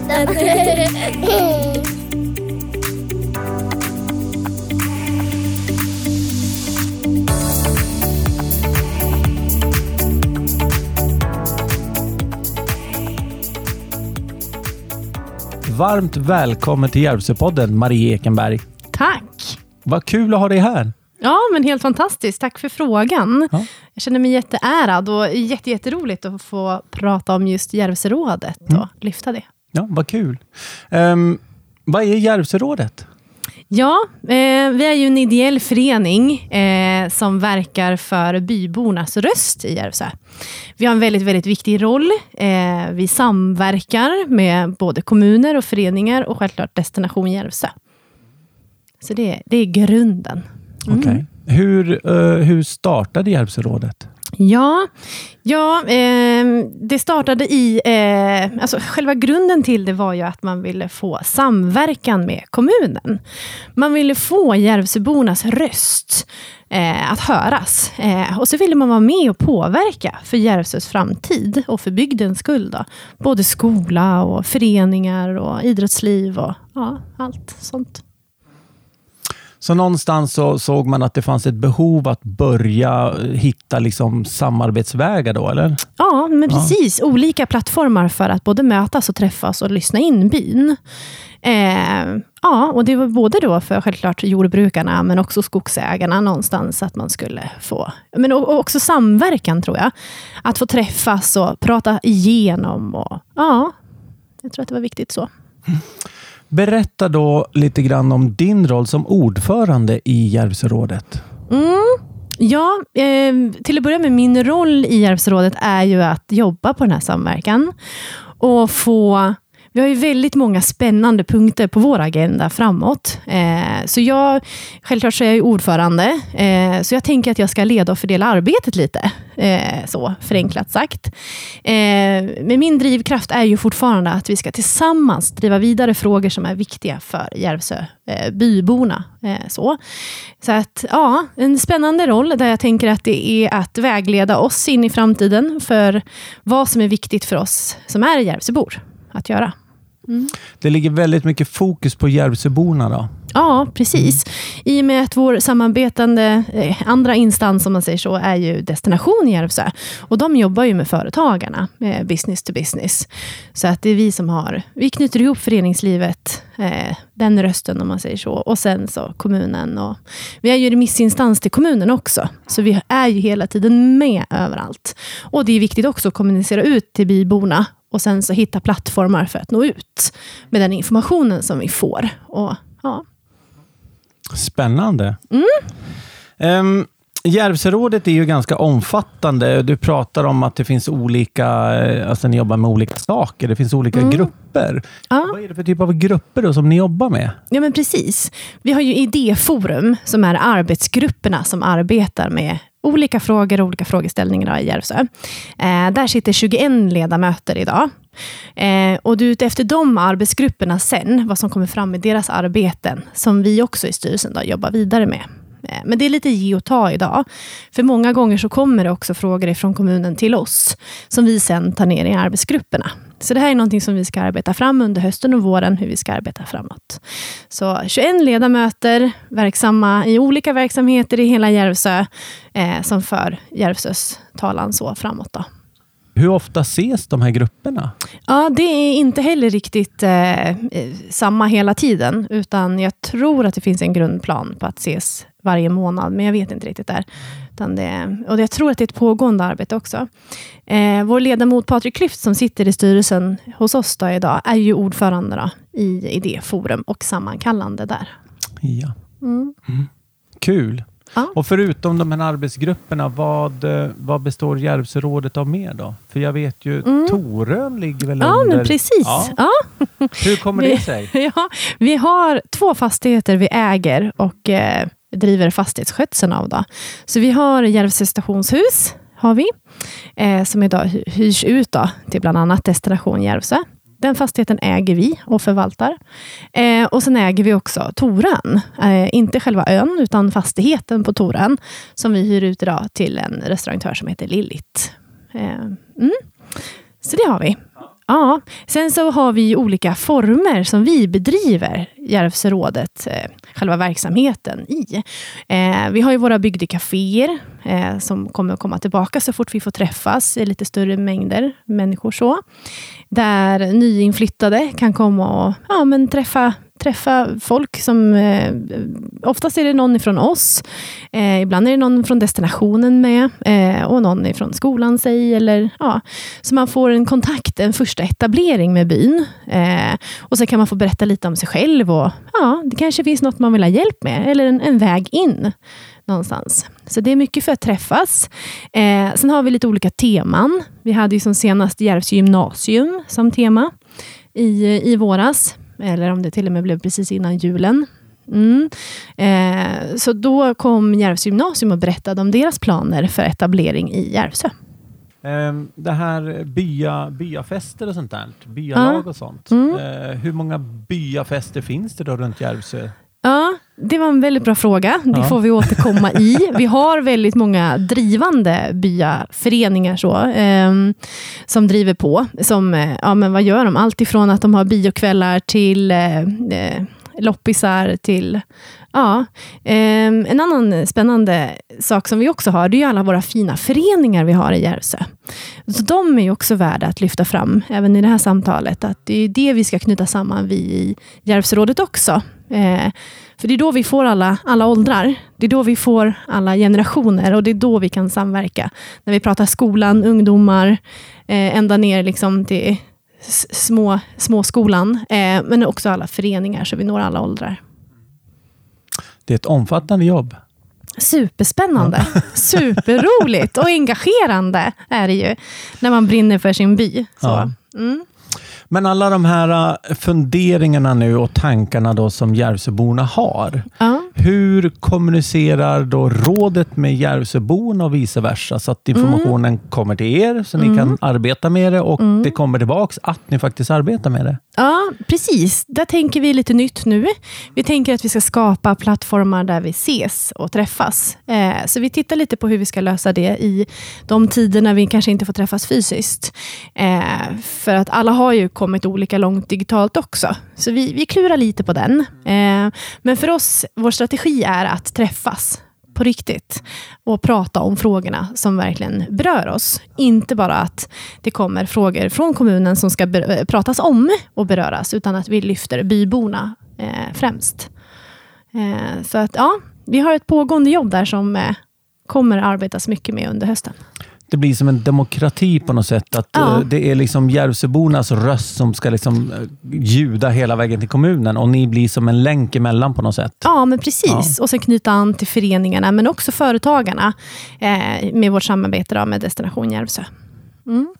Järvsöpodden. Varmt välkommen till Järvsöpodden, Marie Ekenberg. Tack! Vad kul att ha dig här. Ja, men helt fantastiskt. Tack för frågan. Ja. Jag känner mig jätteärad och jätte, jätteroligt att få prata om just Järvsörådet och lyfta det. Ja, vad kul. Ehm, vad är Järvsörådet? Ja, eh, vi är ju en ideell förening eh, som verkar för bybornas röst i Järvsö. Vi har en väldigt, väldigt viktig roll. Eh, vi samverkar med både kommuner och föreningar och självklart Destination Järvsö. Så det, det är grunden. Mm. Okej. Hur, eh, hur startade Järvsörådet? Ja, ja eh, det startade i... Eh, alltså själva grunden till det var ju att man ville få samverkan med kommunen. Man ville få Järvsöbornas röst eh, att höras. Eh, och så ville man vara med och påverka för Järvsös framtid och för bygdens skull. Då. Både skola och föreningar och idrottsliv och ja, allt sånt. Så någonstans så såg man att det fanns ett behov att börja hitta liksom samarbetsvägar då, eller? Ja, men precis. Olika plattformar för att både mötas och träffas och lyssna in byn. Eh, ja, och det var både då för självklart jordbrukarna, men också skogsägarna någonstans, att man skulle få... Men och, också samverkan, tror jag. Att få träffas och prata igenom. Och, ja, jag tror att det var viktigt så. Berätta då lite grann om din roll som ordförande i Järvsörådet. Mm. Ja, eh, till att börja med, min roll i Järvsörådet är ju att jobba på den här samverkan och få vi har ju väldigt många spännande punkter på vår agenda framåt. Eh, så jag, självklart så är jag ju ordförande, eh, så jag tänker att jag ska leda och fördela arbetet lite. Eh, så, förenklat sagt. Eh, men min drivkraft är ju fortfarande att vi ska tillsammans driva vidare frågor som är viktiga för Järvsö eh, byborna. Eh, så. så att, ja, en spännande roll där jag tänker att det är att vägleda oss in i framtiden för vad som är viktigt för oss som är Järvsöbor att göra. Det ligger väldigt mycket fokus på Järvsöborna då. Ja, precis. I och med att vår samarbetande eh, andra instans, om man säger så, är ju Destination Järvsö. Och de jobbar ju med företagarna, med business to business. Så att det är vi som har, vi knyter ihop föreningslivet, eh, den rösten om man säger så, och sen så kommunen. Och, vi är ju remissinstans till kommunen också, så vi är ju hela tiden med överallt. Och det är viktigt också att kommunicera ut till byborna och sen så hitta plattformar för att nå ut med den informationen som vi får. Och, ja. Spännande. Mm. Um, Järvsörådet är ju ganska omfattande. Du pratar om att det finns olika, eh, alltså ni jobbar med olika saker. Det finns olika grupper. Mm. Ja. Vad är det för typ av grupper då som ni jobbar med? Ja, men precis. Vi har ju Idéforum, som är arbetsgrupperna som arbetar med olika frågor och olika frågeställningar i Järvsö. Eh, där sitter 21 ledamöter idag. Eh, och det är utefter de arbetsgrupperna sen, vad som kommer fram i deras arbeten, som vi också i styrelsen då jobbar vidare med. Eh, Men det är lite ge och ta idag. För många gånger så kommer det också frågor från kommunen till oss, som vi sen tar ner i arbetsgrupperna. Så det här är någonting som vi ska arbeta fram under hösten och våren, hur vi ska arbeta framåt. Så 21 ledamöter, verksamma i olika verksamheter i hela Järvsö, eh, som för Järvsös talan så framåt. Då. Hur ofta ses de här grupperna? Ja, det är inte heller riktigt eh, eh, samma hela tiden, utan jag tror att det finns en grundplan på att ses varje månad, men jag vet inte riktigt där. Utan det, och jag tror att det är ett pågående arbete också. Eh, vår ledamot Patrik Klyft, som sitter i styrelsen hos oss då idag, är ju ordförande då, i Idéforum och sammankallande där. Ja. Mm. Kul. Ja. Och förutom de här arbetsgrupperna, vad, eh, vad består Järvsörådet av mer då? För jag vet ju, Torön ligger väl Mm. Ja, under... men precis. Ja. Ja. Hur kommer det sig? Ja, vi har två fastigheter vi äger och eh, driver fastighetsskötseln av. Då. Så vi har Järvsö stationshus, har vi, eh, som idag hyrs ut då, till bland annat Destination Järvsö. Den fastigheten äger vi och förvaltar. Eh, och Sen äger vi också Torön. Eh, inte själva ön, utan fastigheten på Torön, som vi hyr ut idag till en restaurangtör som heter Lillit. Eh, mm. Så det har vi. Ja, sen så har vi olika former som vi bedriver Järvsörådet, eh, själva verksamheten i. Eh, vi har ju våra bygdekaféer eh, som kommer att komma tillbaka så fort vi får träffas i lite större mängder människor. så. Där nyinflyttade kan komma och ja, men träffa träffa folk som... Eh, oftast är det någon från oss. Eh, ibland är det någon från destinationen med. Eh, och någon från skolan säg. Eller, ja. Så man får en kontakt, en första etablering med byn. Eh, och så kan man få berätta lite om sig själv. Och, ja, det kanske finns något man vill ha hjälp med. Eller en, en väg in någonstans. Så det är mycket för att träffas. Eh, sen har vi lite olika teman. Vi hade ju som senast Järvsö gymnasium som tema i, i våras. Eller om det till och med blev precis innan julen. Mm. Eh, så då kom Järvsö gymnasium och berättade om deras planer för etablering i Järvsö. Ehm, det här bya, byafester och sånt där, byalag och sånt. Mm. Eh, hur många byafester finns det då runt Järvsö? Ja, det var en väldigt bra fråga. Det ja. får vi återkomma i. Vi har väldigt många drivande byaföreningar så, eh, som driver på. Som, eh, ja, men vad gör de? Allt ifrån att de har biokvällar till eh, eh loppisar till Ja, eh, en annan spännande sak som vi också har, det är alla våra fina föreningar vi har i Järvsö. Så de är också värda att lyfta fram, även i det här samtalet. Att det är det vi ska knyta samman vi i Järvsörådet också. Eh, för det är då vi får alla, alla åldrar. Det är då vi får alla generationer och det är då vi kan samverka. När vi pratar skolan, ungdomar, eh, ända ner liksom till små, småskolan. Eh, men också alla föreningar, så vi når alla åldrar. Det är ett omfattande jobb. Superspännande, ja. superroligt och engagerande är det ju när man brinner för sin by. Ja. Mm. Men alla de här äh, funderingarna nu och tankarna då som Järvsöborna har. Ja. Hur kommunicerar då rådet med Järvsöborna och vice versa så att informationen mm. kommer till er så ni mm. kan arbeta med det och mm. det kommer tillbaks att ni faktiskt arbetar med det? Ja, precis. Där tänker vi lite nytt nu. Vi tänker att vi ska skapa plattformar där vi ses och träffas. Eh, så vi tittar lite på hur vi ska lösa det i de tider när vi kanske inte får träffas fysiskt. Eh, för att alla har ju kommit olika långt digitalt också. Så vi, vi klurar lite på den. Eh, men för oss, vår strategi är att träffas på riktigt och prata om frågorna som verkligen berör oss. Inte bara att det kommer frågor från kommunen som ska eh, pratas om och beröras, utan att vi lyfter byborna eh, främst. Eh, så att ja, vi har ett pågående jobb där som eh, kommer arbetas mycket med under hösten det blir som en demokrati på något sätt. Att ja. Eh, det är liksom Järvsöbornas röst som ska liksom eh, ljuda hela vägen till kommunen och ni blir som en länk emellan på något sätt. Ja, men precis. Ja. Och sen knyta an till föreningarna, men också företagarna eh, med vårt samarbete med Destination Järvsö. Mm.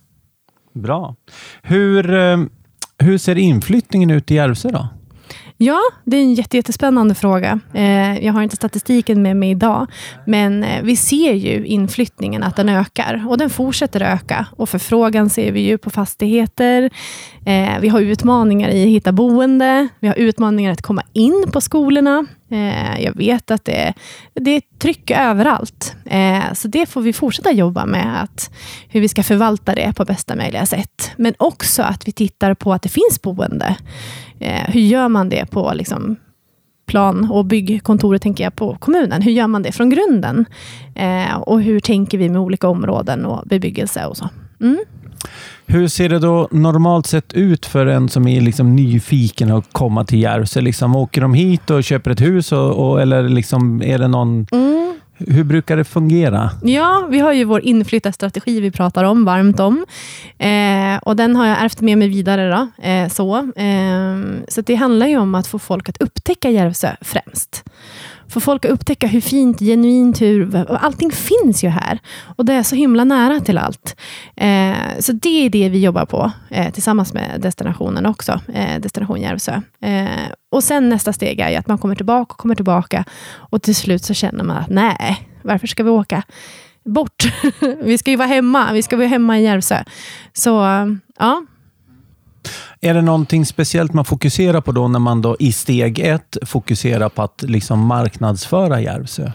Bra. Hur, eh, hur ser inflyttningen ut i Järvsö då? Ja, det är en jättespännande fråga. Eh, jag har inte statistiken med mig idag, men eh, vi ser ju inflyttningen, att den ökar. Och den fortsätter öka. Och förfrågan ser vi ju på fastigheter. Eh, vi har utmaningar i att hitta boende. Vi har utmaningar att komma in på skolorna. Eh, jag vet att det, det är tryck överallt. Eh, så det får vi fortsätta jobba med, att hur vi ska förvalta det på bästa möjliga sätt. Men också att vi tittar på att det finns boende. Eh, hur gör man det på liksom, plan och byggkontoret, tänker jag, på kommunen? Hur gör man det från grunden? Och hur tänker vi med olika områden och bebyggelse och så? Mm. Hur ser det då normalt sett ut för en som är liksom nyfiken att komma till Järvsö? Liksom, åker de hit och köper ett hus och, och eller liksom, är det någon mm. Hur brukar det fungera? Ja, vi har ju vår inflyttarstrategi vi pratar om, varmt om. Eh, och Den har jag ärvt med mig vidare. Då, eh, så eh, så det handlar ju om att få folk att upptäcka Järvsö främst. Få folk att upptäcka hur fint, genuint, hur, allting finns ju här. Och det är så himla nära till allt. Eh, så det är det vi jobbar på eh, tillsammans med destinationen också, eh, Destination Järvsö. Eh, och sen nästa steg är att man kommer tillbaka och kommer tillbaka och till slut så känner man att nej, varför ska vi åka bort? vi ska ju vara hemma. Vi ska vara hemma i Järvsö. Så ja, är det någonting speciellt man fokuserar på då när man då i steg ett fokuserar på att liksom marknadsföra Järvsö?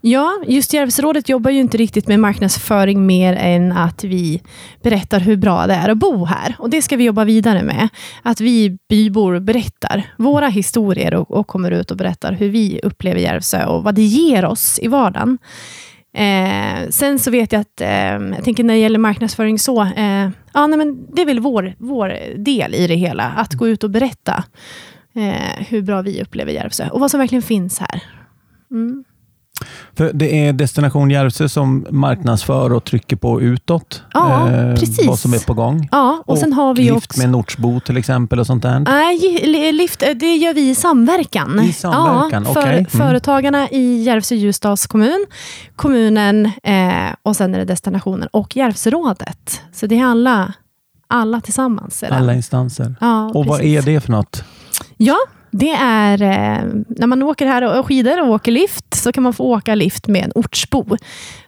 Ja, just Järvsörådet jobbar ju inte riktigt med marknadsföring mer än att vi berättar hur bra det är att bo här. Och Det ska vi jobba vidare med. Att vi bybor berättar våra historier och, och kommer ut och berättar hur vi upplever Järvsö och vad det ger oss i vardagen. Eh, sen så vet jag att, eh, jag tänker när det gäller marknadsföring så, eh, ja, nej, men det är väl vår, vår del i det hela, att gå ut och berätta eh, hur bra vi upplever Järvsö och vad som verkligen finns här. Mm. För Det är Destination Järvsö som marknadsför och trycker på utåt. Ja, eh, precis. Vad som är på gång. Ja, och, och sen har vi Lift också... med Nordsbo till exempel och sånt där? Nej, Lift det gör vi i samverkan. I samverkan, ja, för okay. mm. Företagarna i Järvsö Ljusdals kommun, kommunen eh, och sen är det destinationen och Järvsörådet. Så det är alla, alla tillsammans. Alla instanser. Ja, och precis. vad är det för något? Ja, det är eh, när man åker här och skidor och åker lift, så kan man få åka lift med en ortsbo.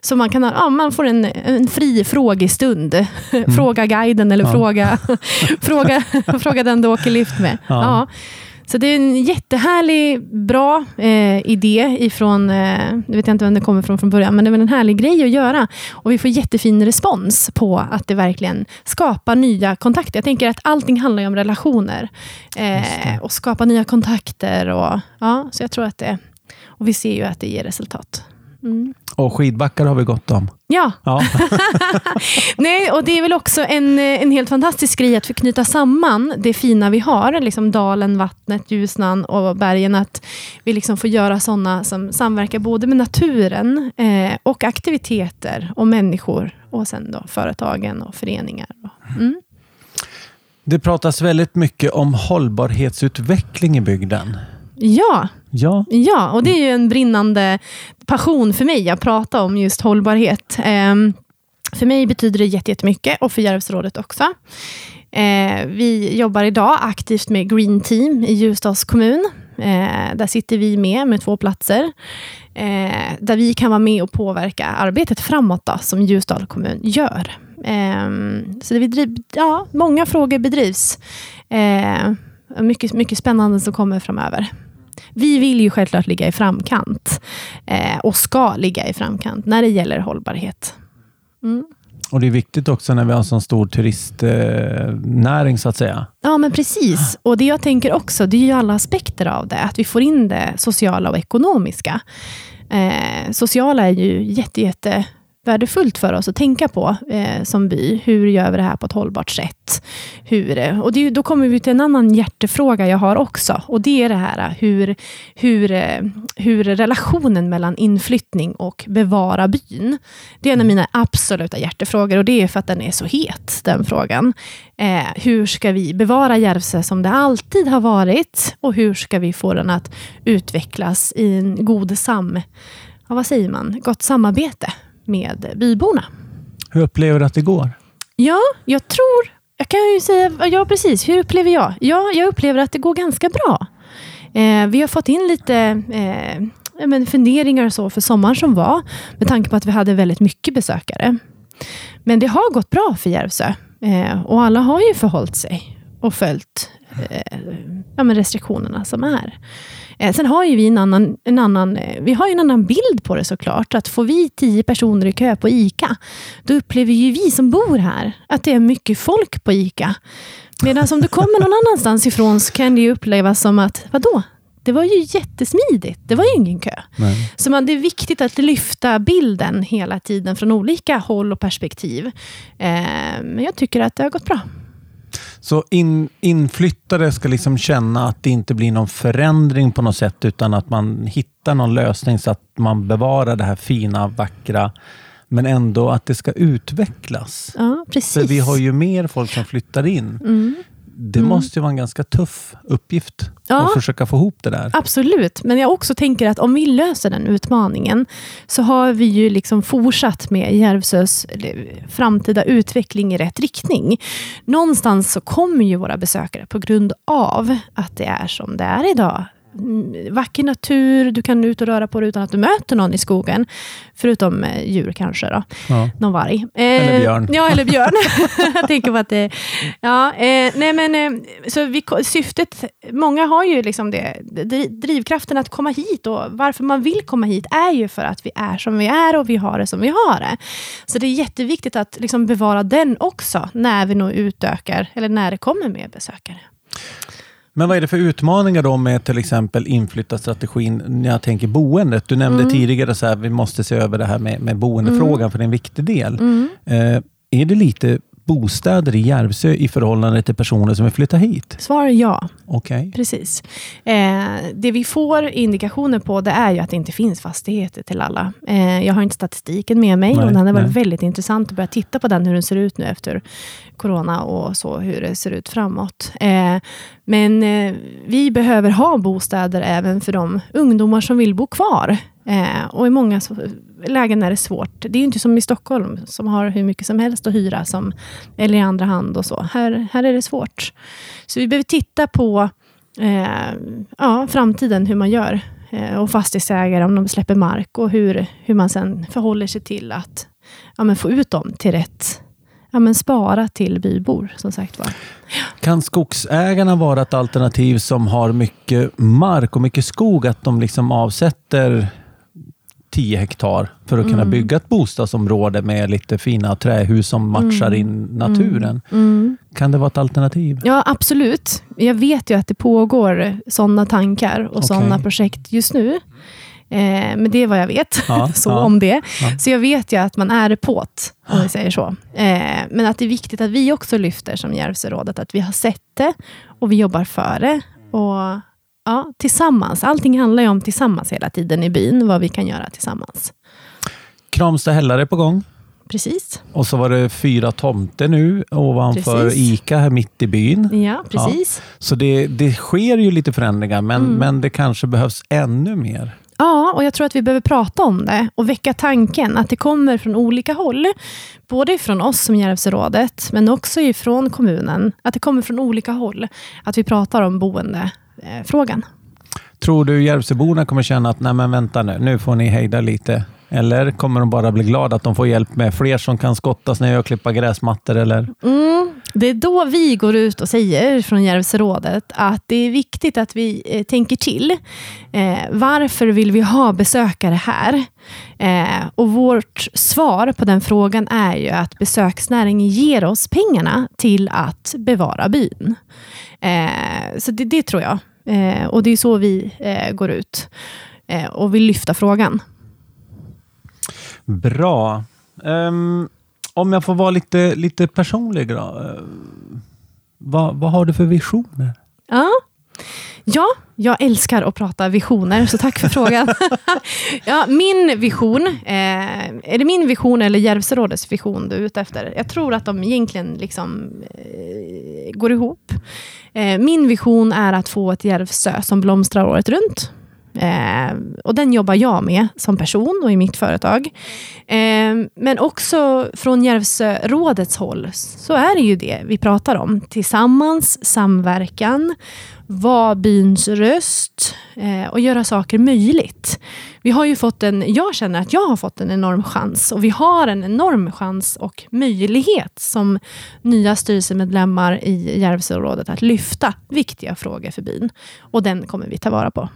Så man, kan, ja, man får en, en fri frågestund. Mm. Fråga guiden eller ja. fråga, fråga, fråga den du åker lift med. Ja. ja. Så det är en jättehärlig, bra eh, idé ifrån, eh, jag vet inte vem det kommer från från början, men det är en härlig grej att göra. Och vi får jättefin respons på att det verkligen skapar nya kontakter. Jag tänker att allting handlar om relationer. Eh, och skapa nya kontakter. Och, ja, så jag tror att det, och vi ser ju att det ger resultat. Mm. Och skidbackar har vi gott om. Ja. ja. Nej, och Det är väl också en, en helt fantastisk grej att förknyta samman det fina vi har, liksom dalen, vattnet, Ljusnan och bergen. Att vi liksom får göra sådana som samverkar både med naturen eh, och aktiviteter och människor. Och sen då företagen och föreningar. Mm. Det pratas väldigt mycket om hållbarhetsutveckling i bygden. Ja. Ja. ja, och det är ju en brinnande passion för mig att prata om just hållbarhet. Eh, för mig betyder det jättemycket och för Järvsrådet också. Eh, vi jobbar idag aktivt med Green Team i Ljusdals kommun. Eh, där sitter vi med med två platser. Eh, där vi kan vara med och påverka arbetet framåt då, som Ljusdal kommun gör. Ehm, så det bedriv, ja, många frågor bedrivs. Eh, mycket, mycket spännande som kommer framöver. Vi vill ju självklart ligga i framkant eh, och ska ligga i framkant när det gäller hållbarhet. Mm. Och Det är viktigt också när vi har en så stor turistnäring, så att säga. Ja, men precis. Och Det jag tänker också, det är ju alla aspekter av det. Att vi får in det sociala och ekonomiska. Eh, sociala är ju jätte, jätte värdefullt för oss att tänka på eh, som by. Hur gör vi det här på ett hållbart sätt? Hur, eh, och det, då kommer vi till en annan hjärtefråga jag har också. Och Det är det här eh, hur, hur, eh, hur relationen mellan inflyttning och bevara byn. Det är en av mina absoluta hjärtefrågor och det är för att den är så het, den frågan. Eh, hur ska vi bevara Järvsö som det alltid har varit? Och hur ska vi få den att utvecklas i en god sam... vad säger man? Gott samarbete med byborna. Hur upplever du att det går? Ja, jag tror... Jag kan ju säga, ja precis, hur upplever jag? Ja, jag upplever att det går ganska bra. Eh, vi har fått in lite eh, men funderingar och så för sommaren som var, med tanke på att vi hade väldigt mycket besökare. Men det har gått bra för Järvsö eh, och alla har ju förhållit sig och följt eh, ja, restriktionerna som är. Eh, sen har ju vi en annan, en annan, eh, vi har en annan bild på det såklart. Att får vi tio personer i kö på ICA, då upplever ju vi som bor här att det är mycket folk på ICA. Medan om du kommer någon annanstans ifrån så kan det ju upplevas som att, vadå? Det var ju jättesmidigt. Det var ju ingen kö. Nej. Så man, det är viktigt att lyfta bilden hela tiden från olika håll och perspektiv. Eh, men jag tycker att det har gått bra. Så in, inflyttare ska liksom känna att det inte blir någon förändring på något sätt, utan att man hittar någon lösning så att man bevarar det här fina, vackra, men ändå att det ska utvecklas. Ja, precis. För vi har ju mer folk som flyttar in. Mm det mm. måste ju vara en ganska tuff uppgift ja, att försöka få ihop det där. Absolut, men jag också tänker att om vi löser den utmaningen, så har vi ju liksom fortsatt med Järvsös framtida utveckling i rätt riktning. Någonstans så kommer ju våra besökare, på grund av att det är som det är idag, vacker natur, du kan ut och röra på dig utan att du möter någon i skogen. Förutom eh, djur kanske, då. Ja. någon varg. Eh, eller björn. Ja, eller björn. jag tänker på att det... Ja, eh, nej men, eh, så vi, syftet, många har ju liksom det, drivkraften att komma hit och varför man vill komma hit är ju för att vi är som vi är och vi har det som vi har det. Så det är jätteviktigt att liksom bevara den också, när vi nu utökar, eller när det kommer mer besökare. Men vad är det för utmaningar då med till exempel inflyttarstrategin när jag tänker boendet? Du nämnde mm. tidigare att vi måste se över det här med, med boendefrågan, mm. för det är en viktig del. Mm. Eh, är det lite bostäder i Järvsö i förhållande till personer som vill flytta hit? Svar ja. Okay. Precis. Eh, det vi får indikationer på det är ju att det inte finns fastigheter till alla. Eh, jag har inte statistiken med mig nej, och det hade varit väldigt intressant att börja titta på den, hur den ser ut nu efter corona och så, hur det ser ut framåt. Eh, men eh, vi behöver ha bostäder även för de ungdomar som vill bo kvar. Eh, och i många lägen är det svårt. Det är inte som i Stockholm, som har hur mycket som helst att hyra, som, eller i andra hand. och så. Här, här är det svårt. Så vi behöver titta på eh, ja, framtiden, hur man gör. Eh, och fastighetsägare, om de släpper mark och hur, hur man sen förhåller sig till att ja, men få ut dem till rätt ja, men spara till bybor, som sagt var. Kan skogsägarna vara ett alternativ som har mycket mark och mycket skog? Att de liksom avsätter 10 hektar för att mm. kunna bygga ett bostadsområde med lite fina trähus som matchar mm. in naturen. Mm. mm. Kan det vara ett alternativ? Ja, absolut. Jag vet ju att det pågår sådana tankar och okay. sådana projekt just nu. Eh, men det är vad jag vet, ja, så ja, om det. Ja. Så jag vet ju att man är på't, om vi säger så. Eh, men att det är viktigt att vi också lyfter som Järvsörådet, att vi har sett det och vi jobbar för det. Och ja, tillsammans. Allting handlar ju om tillsammans hela tiden i byn, vad vi kan göra tillsammans. Kramsta hällar är på gång. Precis. Och så var det fyra tomter nu ovanför precis. ICA här mitt i byn. Ja, precis. Ja. Så det, det sker ju lite förändringar, men, mm. men det kanske behövs ännu mer. Ja, och jag tror att vi behöver prata om det och väcka tanken att det kommer från olika håll. Både från oss som Järvsörådet, men också ifrån kommunen. Att det kommer från olika håll. Att vi pratar om boendefrågan. Tror du Järvsöborna kommer känna att, nej men vänta nu, nu får ni hejda lite? Eller kommer de bara bli glada att de får hjälp med fler som kan skotta snö och klippa gräsmattor? Eller? Mm, det är då vi går ut och säger från Järvsörådet att det är viktigt att vi eh, tänker till. Eh, varför vill vi ha besökare här? Eh, och Vårt svar på den frågan är ju att besöksnäringen ger oss pengarna till att bevara byn. Eh, så det, det, tror jag. Eh, och det är så vi eh, går ut eh, och vill lyfta frågan. Bra. Um, om jag får vara lite, lite personlig då. Uh, vad, vad har du för visioner? Ja. Ja, jag älskar att prata visioner, så tack för frågan. ja, min vision, eh, är det min vision eller Järvsörådets vision du är ute efter? Jag tror att de egentligen liksom, eh, går ihop. Eh, min vision är att få ett Järvsö som blomstrar året runt. Eh, och den jobbar jag med som person och i mitt företag. Eh, men också från Järvsörådets håll så är det ju det vi pratar om. Tillsammans, samverkan, vara byns röst eh, och göra saker möjligt. Vi har ju fått en, jag känner att jag har fått en enorm chans och vi har en enorm chans och möjlighet som nya styrelsemedlemmar i Järvsörådet att lyfta viktiga frågor för byn. Och den kommer vi ta vara på.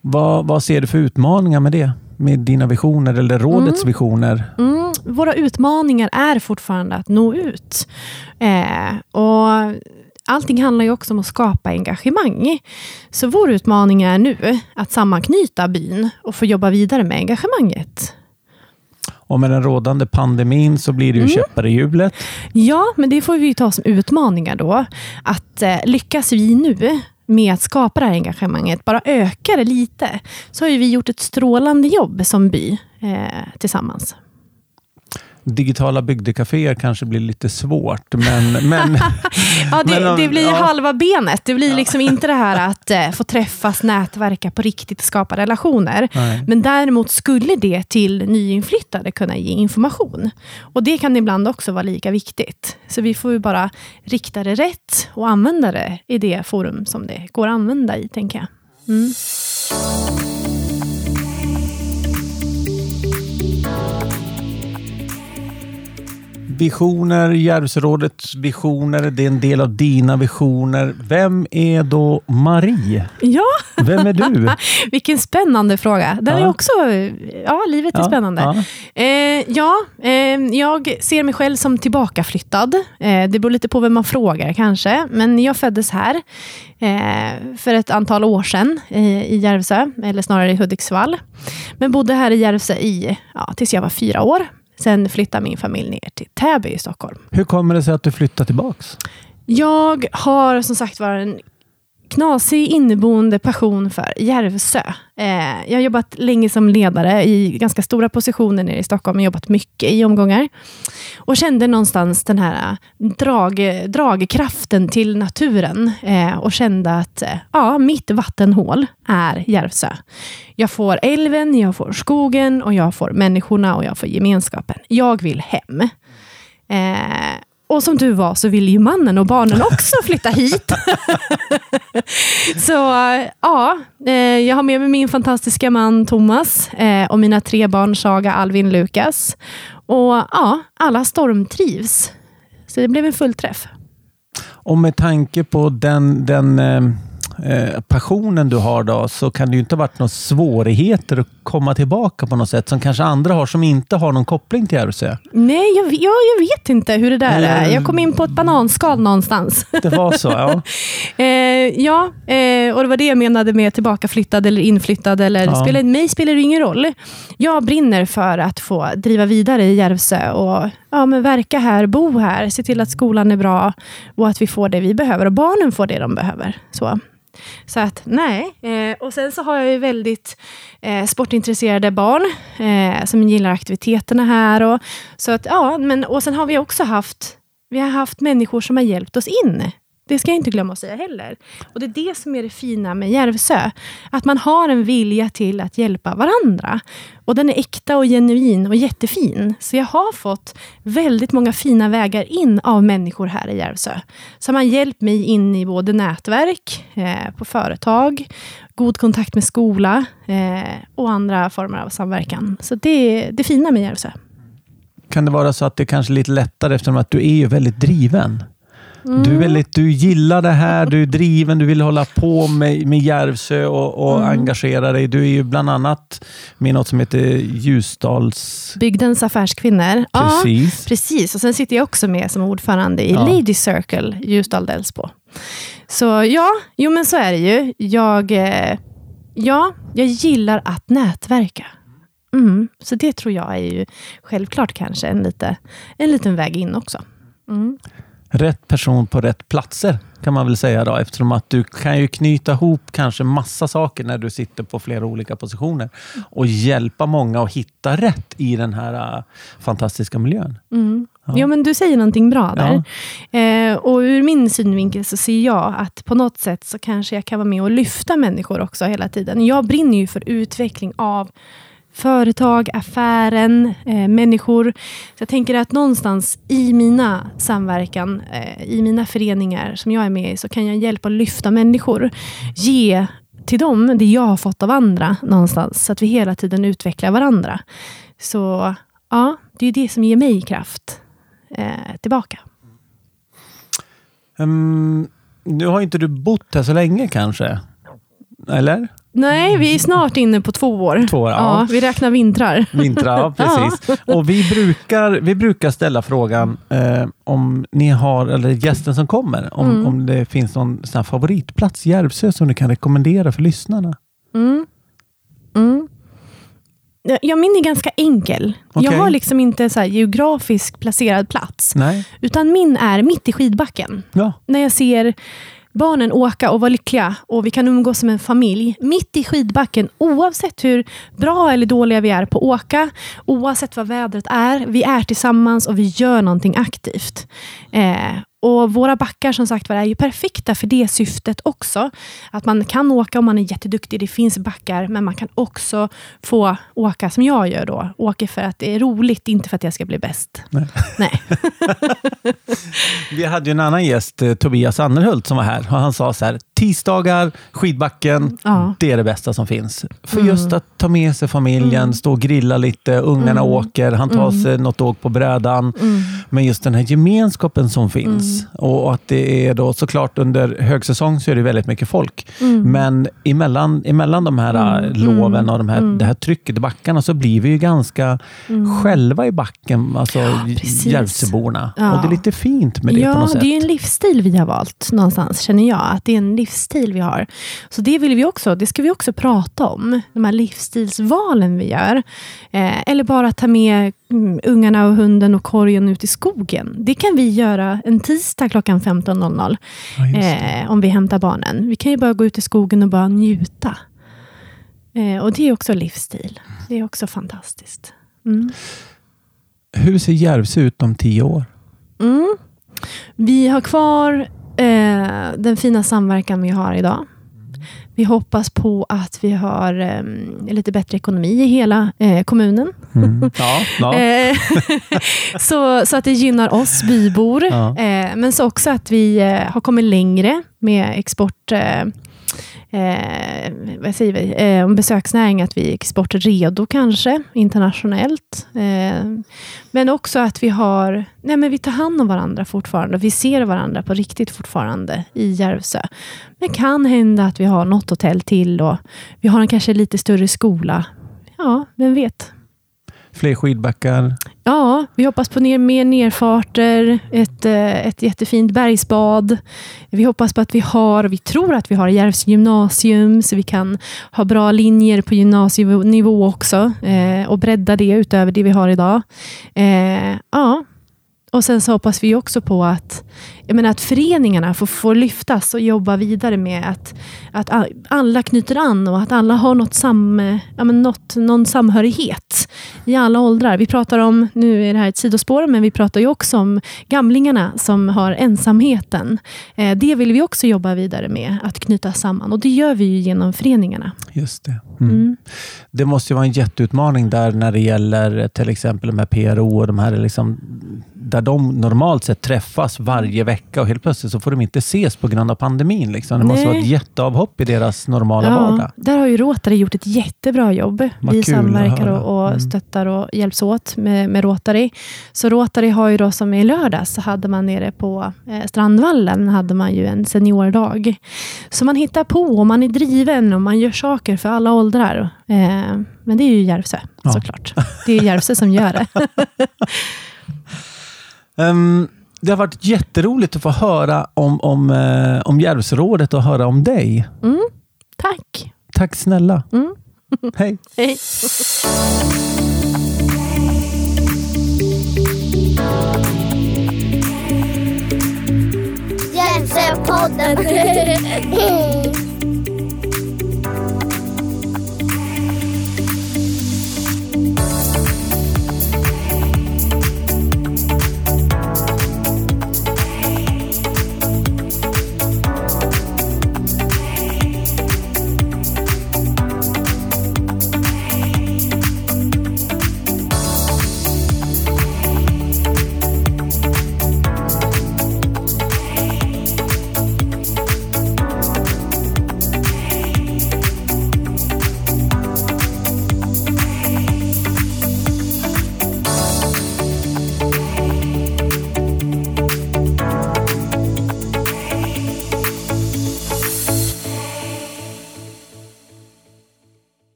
Vad, vad ser du för utmaningar med det? Med dina visioner eller rådets mm. visioner? Mm. Våra utmaningar är fortfarande att nå ut. Eh, och Allting handlar ju också om att skapa engagemang. Så vår utmaning är nu att sammanknyta byn och få jobba vidare med engagemanget. Och med den rådande pandemin så blir det ju mm. käppar i hjulet. Ja, men det får vi ta som utmaningar då. Att eh, lyckas vi nu med att skapa det här engagemanget, bara ökar det lite, så har vi gjort ett strålande jobb som by eh, tillsammans. Digitala bygdekaféer kanske blir lite svårt, men... men Ja, det, Men, det blir ja. halva benet. Det blir liksom inte det här att eh, få träffas, nätverka på riktigt och skapa relationer. Nej. Men däremot skulle det till nyinflyttade kunna ge information. Och Det kan ibland också vara lika viktigt. Så vi får ju bara rikta det rätt och använda det i det forum som det går att använda i, tänker jag. Mm. Visioner, Järvsörådets visioner, det är en del av dina visioner. Vem är då Marie? Ja, Vem är du? vilken spännande fråga. Den ja. är också, ja, livet är ja, spännande. Ja, eh, ja eh, jag ser mig själv som tillbakaflyttad. Eh, det beror lite på vem man frågar kanske, men jag föddes här eh, för ett antal år sedan i Järvsö, eller snarare i Hudiksvall. Men bodde här i Järvsö i, ja, tills jag var fyra år. Sen flyttade min familj ner till Täby i Stockholm. Hur kommer det sig att du flyttade tillbaks? Jag har som sagt varit en knasig inneboende passion för Järvsö. Eh, jag har jobbat länge som ledare i ganska stora positioner nere i Stockholm. och jobbat mycket i omgångar. Och kände någonstans den här eh, drag, dragkraften till naturen. Eh, och kände att eh, ja, mitt vattenhål är Järvsö. Jag får älven, jag får skogen och jag får människorna och jag får gemenskapen. Jag vill hem. Eh, och som du var så ville ju mannen och barnen också flytta hit. så ja, eh, jag har med mig min fantastiska man Thomas eh, och mina tre barn Saga, Alvin, Lukas. Och ja, alla stormtrivs. Så det blev en fullträff. Och med tanke på den, den eh, Eh, passionen du har då, så kan det ju inte ha varit några svårigheter att komma tillbaka på något sätt, som kanske andra har som inte har någon koppling till RC. Nej, jag, jag, jag vet inte hur det där är. Jag kom in på ett bananskal någonstans. Det var så, ja. eh, ja, eh, och det var det jag menade med tillbakaflyttad eller inflyttad. Eller, ja. spelar, mig spelar det ingen roll. Jag brinner för att få driva vidare i Järvsö och ja, men verka här, bo här, se till att skolan är bra och att vi får det vi behöver och barnen får det de behöver. Så. Så att nej. Eh, och sen så har jag ju väldigt eh, sportintresserade barn eh, som gillar aktiviteterna här. Och, så att, ja, men, och sen har vi också haft, vi har haft människor som har hjälpt oss in det ska jag inte glömma att säga heller. Och Det är det som är det fina med Järvsö. Att man har en vilja till att hjälpa varandra. Och Den är äkta och genuin och jättefin. Så jag har fått väldigt många fina vägar in av människor här i Järvsö. Som har hjälpt mig in i både nätverk, eh, på företag, god kontakt med skola eh, och andra former av samverkan. Så det är det fina med Järvsö. Kan det vara så att det kanske är lite lättare eftersom att du är ju väldigt driven? Mm. Du, är väldigt, du gillar det här, du är driven, du vill hålla på med, med Järvsö och, och mm. engagera dig. Du är ju bland annat med något som heter Ljusdals... Bygdens affärskvinnor. Precis. Ja, precis. Och Sen sitter jag också med som ordförande i ja. Lady Circle Ljusdal Delsbo. Så ja, jo men så är det ju. Jag, eh, ja, jag gillar att nätverka. Mm, så det tror jag är ju självklart kanske en, lite, en liten väg in också. Mm rätt person på rätt platser kan man väl säga då, eftersom att du kan ju knyta ihop kanske massa saker när du sitter på flera olika positioner och hjälpa många att hitta rätt i den här uh, fantastiska miljön. Mm. Ja. ja. men du säger någonting bra där. Ja. Eh, och ur min synvinkel så ser jag att på något sätt så kanske jag kan vara med och lyfta människor också hela tiden. Jag brinner ju för utveckling av företag, affären, eh, människor. Så jag tänker att någonstans i mina samverkan, eh, i mina föreningar som jag är med i, så kan jag hjälpa och lyfta människor. Ge till dem det jag har fått av andra någonstans, så att vi hela tiden utvecklar varandra. Så ja, det är det som ger mig kraft eh, tillbaka. Um, nu har inte du bott här så länge kanske? Eller? Nej, vi är snart inne på två år. Två år ja. ja. vi räknar vintrar. Vintrar, ja, precis. Ja. Och vi brukar, vi brukar ställa frågan eh, om ni har, eller gästen som kommer, om, mm. om det finns någon sån favoritplats i Järvsö som du kan rekommendera för lyssnarna. Mm. Mm. Ja, min är ganska enkel. Okay. Jag har liksom inte så geografiskt placerad plats. Nej. Utan min är mitt i skidbacken. Ja. När jag ser barnen åka och vara lyckliga och vi kan umgås som en familj mitt i skidbacken oavsett hur bra eller dåliga vi är på att åka, oavsett vad vädret är. Vi är tillsammans och vi gör någonting aktivt. Eh, och Våra backar som sagt var är ju perfekta för det syftet också. Att man kan åka om man är jätteduktig, det finns backar, men man kan också få åka som jag gör då. Åka för att det är roligt, inte för att jag ska bli bäst. Nej. Nej. Vi hade ju en annan gäst, eh, Tobias Annerhult, som var här. Och han sa så här, tisdagar, skidbacken, ja. det är det bästa som finns. För mm. just att ta med sig familjen, mm. stå och grilla lite, ungarna mm. åker, han tar mm. sig något åk på brädan. Mm. Men just den här gemenskapen som finns. Mm. Och att det är då såklart under högsäsong så är det väldigt mycket folk. Men emellan, emellan de här äh, loven och de här, det här trycket i backarna så blir vi ju ganska själva i backen, alltså ja, Järvsöborna. Ja. Och det är lite fint med det ja, på något sätt. det är en livsstil vi har valt någonstans, känner jag. Att det är en livsstil vi har. Så det vill vi också, det ska vi också prata om. De här livsstilsvalen vi gör. Eh, eller bara ta med mm, ungarna och hunden och korgen ut i skogen. Det kan vi göra en tisdag klockan 15.00. Ja, eh, om vi hämtar barnen. Vi kan ju bara gå ut i skogen och bara njuta. Eh, och det är också livsstil. Det är också fantastiskt. Mm. Hur ser Järvsö ut om tio år? Mm. Vi har kvar eh, den fina samverkan vi har idag. Vi hoppas på att vi har eh, lite bättre ekonomi i hela eh, kommunen. Mm. Ja, ja. Eh, så, så att det gynnar oss bybor. Ja. Eh, men så också att vi eh, har kommit längre med export eh, vad säger vi, eh, om besöksnäring, att vi är exportredo kanske, internationellt. Eh, men också att vi har, nej men vi tar hand om varandra fortfarande. Vi ser varandra på riktigt fortfarande i Järvsö. Men det kan hända att vi har något hotell till och vi har en kanske lite större skola. Ja, vem vet? Fler skidbackar? Ja, vi hoppas på ner, mer nerfarter, ett, eh, ett jättefint bergsbad. Vi hoppas på att vi har, vi tror att vi har Järvs gymnasium, så vi kan ha bra linjer på gymnasienivå också eh, och bredda det utöver det vi har idag. Eh, ja, och sen så hoppas vi också på att, jag menar, att föreningarna får, får lyftas och jobba vidare med att, att alla knyter an och att alla har något sam, ja, men något, någon samhörighet i alla åldrar. Vi pratar om, nu är det här ett sidospår, men vi pratar ju också om gamlingarna som har ensamheten. Eh, det vill vi också jobba vidare med, att knyta samman. Och det gör vi ju genom föreningarna. Just det. Mm. Mm. Det måste ju vara en jätteutmaning där när det gäller till exempel de här PRO och de här liksom där de normalt sett träffas varje vecka och helt plötsligt så får de inte ses på grund av pandemin. Liksom. Det Nej. måste vara ett jätteavhopp i deras normala ja, vardag. Där har ju Rotary gjort ett jättebra jobb. Vad Vi samverkar och, och mm. stöttar och hjälps åt med, med Rotary. Så Rotary har ju då som i lördags, så hade man nere på eh, Strandvallen hade man ju en seniordag. Så man hittar på och man är driven och man gör saker för alla åldrar. Eh, men det är ju Järvsö ja. såklart. Det är Järvsö som gör det. Um, det har varit jätteroligt att få höra om, om, uh, om Järvsörådet och höra om dig. Mm, tack. Tack snälla. Mm. Hej. Hej. Järvsöpodden.